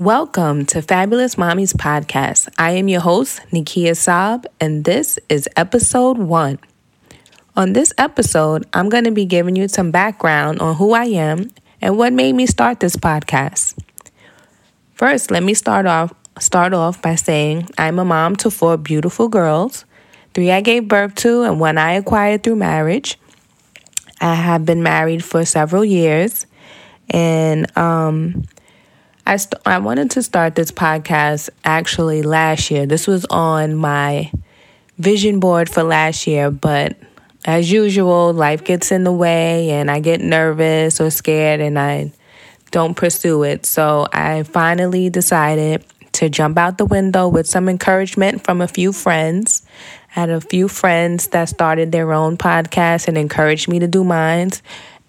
Welcome to Fabulous Mommies Podcast. I am your host, Nikia Saab, and this is episode one. On this episode, I'm going to be giving you some background on who I am and what made me start this podcast. First, let me start off start off by saying I'm a mom to four beautiful girls. Three I gave birth to, and one I acquired through marriage. I have been married for several years, and um, I st- I wanted to start this podcast actually last year. This was on my vision board for last year, but as usual, life gets in the way, and I get nervous or scared, and I don't pursue it. So I finally decided to jump out the window with some encouragement from a few friends. I had a few friends that started their own podcast and encouraged me to do mine.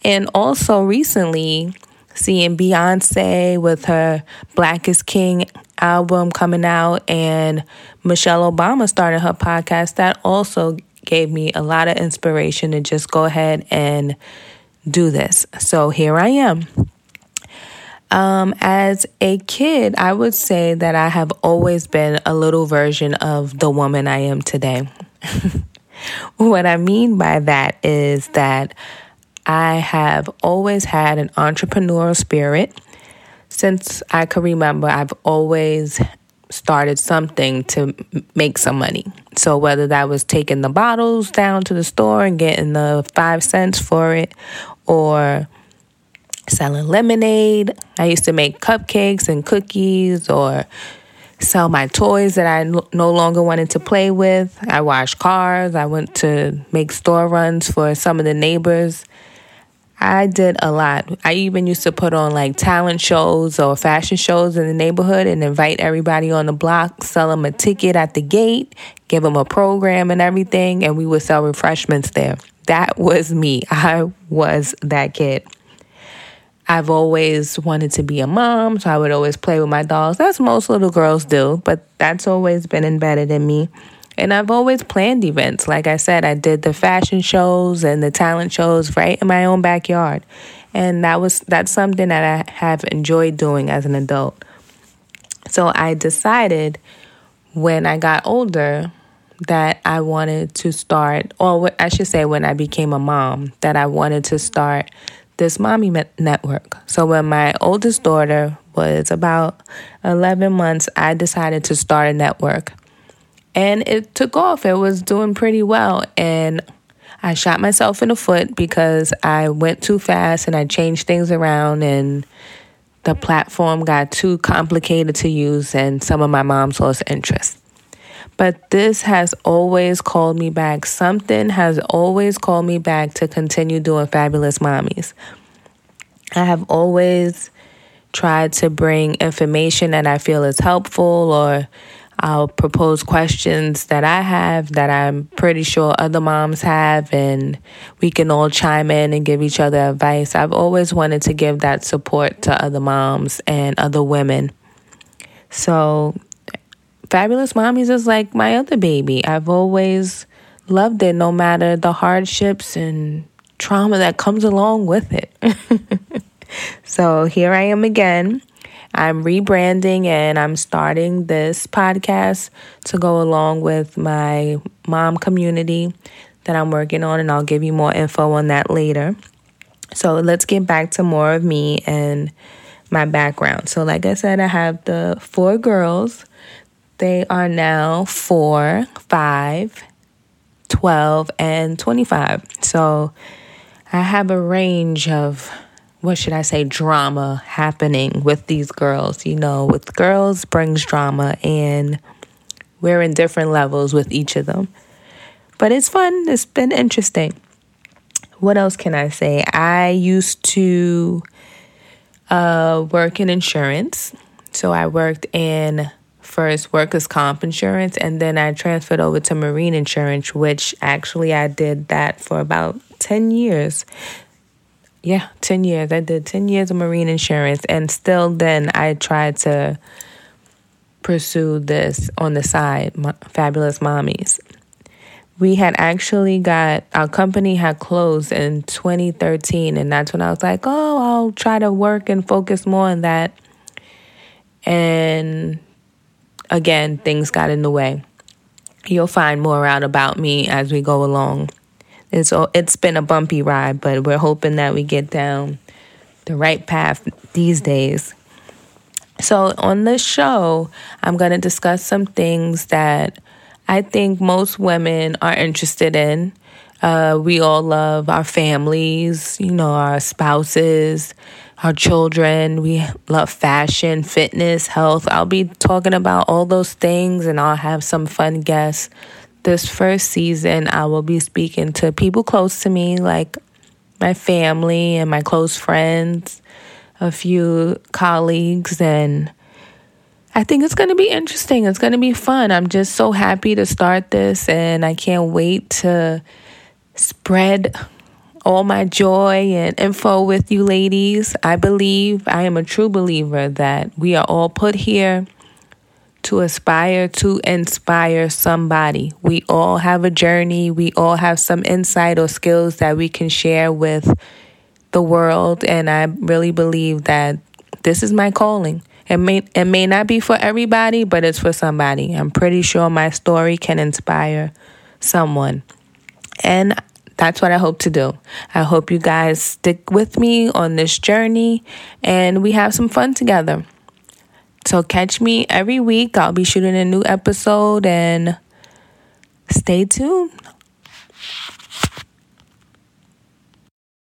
And also recently, seeing Beyonce with her Black is King album coming out and Michelle Obama started her podcast, that also gave me a lot of inspiration to just go ahead and do this. So here I am. Um, as a kid, I would say that I have always been a little version of the woman I am today. what I mean by that is that I have always had an entrepreneurial spirit. Since I can remember, I've always started something to make some money. So, whether that was taking the bottles down to the store and getting the five cents for it, or selling lemonade. I used to make cupcakes and cookies or sell my toys that I no longer wanted to play with. I washed cars. I went to make store runs for some of the neighbors. I did a lot. I even used to put on like talent shows or fashion shows in the neighborhood and invite everybody on the block, sell them a ticket at the gate, give them a program and everything, and we would sell refreshments there. That was me. I was that kid. I've always wanted to be a mom, so I would always play with my dolls. That's most little girls do, but that's always been embedded in me. And I've always planned events. Like I said, I did the fashion shows and the talent shows right in my own backyard. And that was that's something that I have enjoyed doing as an adult. So I decided when I got older that I wanted to start, or I should say, when I became a mom, that I wanted to start this mommy network. So when my oldest daughter was about 11 months, I decided to start a network. And it took off. It was doing pretty well. And I shot myself in the foot because I went too fast and I changed things around and the platform got too complicated to use and some of my mom's lost interest. But this has always called me back. Something has always called me back to continue doing Fabulous Mommies. I have always tried to bring information that I feel is helpful or I'll propose questions that I have that I'm pretty sure other moms have, and we can all chime in and give each other advice. I've always wanted to give that support to other moms and other women. So, Fabulous Mommies is like my other baby. I've always loved it, no matter the hardships and trauma that comes along with it. so here I am again. I'm rebranding and I'm starting this podcast to go along with my mom community that I'm working on, and I'll give you more info on that later. So let's get back to more of me and my background. So, like I said, I have the four girls they are now 4, 5, 12, and 25. So I have a range of, what should I say, drama happening with these girls. You know, with girls brings drama, and we're in different levels with each of them. But it's fun, it's been interesting. What else can I say? I used to uh, work in insurance. So I worked in first workers' comp insurance, and then I transferred over to marine insurance, which actually I did that for about 10 years. Yeah, 10 years. I did 10 years of marine insurance, and still then I tried to pursue this on the side, Fabulous Mommies. We had actually got our company had closed in 2013, and that's when I was like, oh, I'll try to work and focus more on that And again, things got in the way. You'll find more out about me as we go along. It's it's been a bumpy ride, but we're hoping that we get down the right path these days. So on this show, I'm going to discuss some things that I think most women are interested in. Uh, we all love our families, you know, our spouses, our children. We love fashion, fitness, health. I'll be talking about all those things and I'll have some fun guests. This first season, I will be speaking to people close to me, like my family and my close friends, a few colleagues, and I think it's going to be interesting. It's going to be fun. I'm just so happy to start this, and I can't wait to spread all my joy and info with you ladies. I believe, I am a true believer that we are all put here to aspire to inspire somebody. We all have a journey, we all have some insight or skills that we can share with the world, and I really believe that this is my calling. It may it may not be for everybody, but it's for somebody. I'm pretty sure my story can inspire someone. And that's what I hope to do. I hope you guys stick with me on this journey and we have some fun together. So catch me every week. I'll be shooting a new episode and stay tuned.